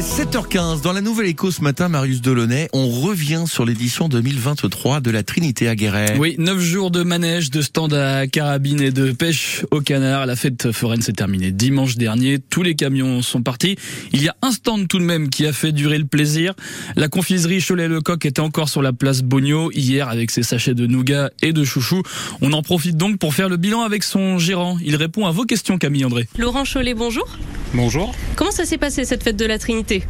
est 7h15. Dans la Nouvelle Écho ce matin, Marius Delaunay, on revient sur l'édition 2023 de la Trinité à Guéret. Oui, neuf jours de manège, de stand à carabine et de pêche au canard. La fête foraine s'est terminée dimanche dernier. Tous les camions sont partis. Il y a un stand tout de même qui a fait durer le plaisir. La confiserie Cholet-le-Coq était encore sur la place Bogno hier avec ses sachets de nougat et de chouchou. On en profite donc pour faire le bilan avec son gérant. Il répond à vos questions, Camille André. Laurent Cholet, bonjour. Bonjour. Comment ça s'est passé cette fête de la Trinité?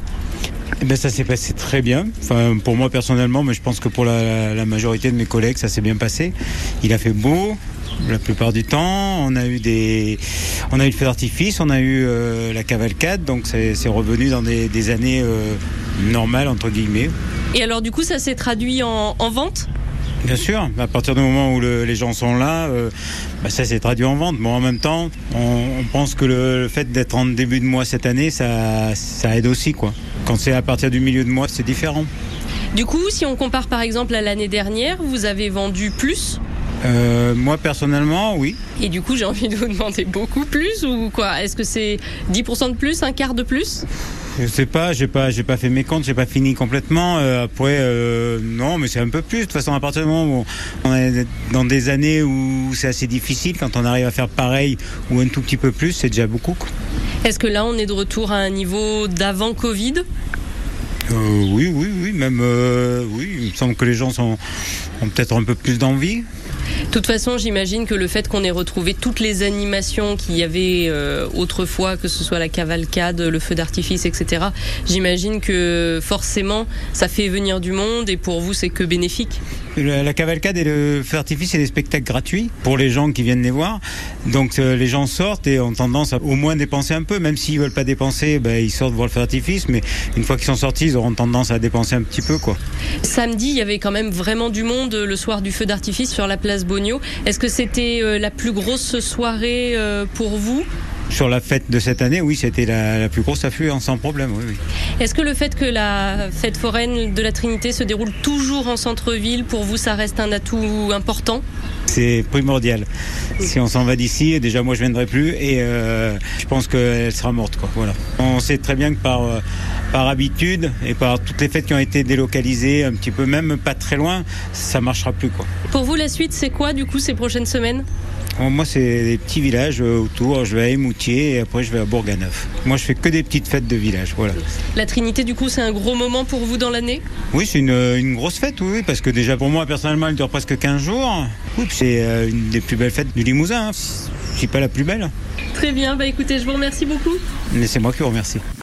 Eh ben, ça s'est passé très bien. Enfin, pour moi personnellement, mais je pense que pour la, la majorité de mes collègues, ça s'est bien passé. Il a fait beau la plupart du temps. On a eu des, on a eu le feu d'artifice, on a eu euh, la cavalcade, donc c'est c'est revenu dans des, des années euh, normales entre guillemets. Et alors du coup ça s'est traduit en, en vente? Bien sûr, à partir du moment où le- les gens sont là, euh, bah, ça s'est traduit en vente. Bon, en même temps, on, pense que le, le fait d'être en début de mois cette année, ça, ça aide aussi, quoi. Quand c'est à partir du milieu de mois, c'est différent. Du coup si on compare par exemple à l'année dernière, vous avez vendu plus Euh, moi, personnellement, oui. et du coup j'ai envie de vous demander beaucoup plus ou quoi? Est-ce que c'est 10% de plus, un quart de plus? Je sais pas, j'ai pas, j'ai pas fait mes comptes, j'ai pas fini complètement. Euh, après, euh, non, mais c'est un peu plus. De toute façon, à partir du moment où on est dans des années où c'est assez difficile, quand on arrive à faire pareil ou un tout petit peu plus, c'est déjà beaucoup. Est-ce que là on est de retour à un niveau d'avant Covid? Euh, oui, oui, oui, même, oui. Il me semble que les gens sont, ont peut-être un peu plus d'envie. De toute façon, j'imagine que le fait qu'on ait retrouvé toutes les animations qu'il y avait euh, autrefois, que ce soit la cavalcade, le feu d'artifice, etc., j'imagine que forcément, ça fait venir du monde et pour vous, c'est que bénéfique. La, la cavalcade et le feu d'artifice, c'est des spectacles gratuits pour les gens qui viennent les voir. Donc euh, les gens sortent et ont tendance à au moins dépenser un peu, même s'ils veulent pas dépenser, ben, ils sortent voir le feu d'artifice. Mais une fois qu'ils sont sortis, ils auront tendance à dépenser un petit peu, quoi. Samedi, il y avait quand même vraiment du monde le soir du feu d'artifice sur la place Est-ce que c'était euh, la plus grosse soirée euh, pour vous? Sur la fête de cette année, oui, c'était la, la plus grosse affluence sans problème. Oui, oui. Est-ce que le fait que la fête foraine de la Trinité se déroule toujours en centre-ville, pour vous, ça reste un atout important? C'est primordial. Si on s'en va d'ici, déjà moi je viendrai plus et euh, je pense qu'elle sera morte. Quoi. Voilà. On sait très bien que par, euh, par habitude et par toutes les fêtes qui ont été délocalisées, un petit peu même pas très loin, ça marchera plus. Quoi. Pour vous, la suite, c'est quoi, du coup, ces prochaines semaines? Bon, Moi c'est des petits villages euh, autour. Je vais à Émoutier et après je vais à Bourganeuf. Moi je fais que des petites fêtes de village. Voilà. La Trinité, du coup, c'est un gros moment pour vous dans l'année? Oui, c'est une, une grosse fête, oui, parce que déjà pour moi personnellement elle dure presque 15 jours. Oui, c'est euh, une des plus belles fêtes du Limousin. hein. Si pas la plus belle. Très bien, bah écoutez, je vous remercie beaucoup. Mais c'est moi qui vous remercie.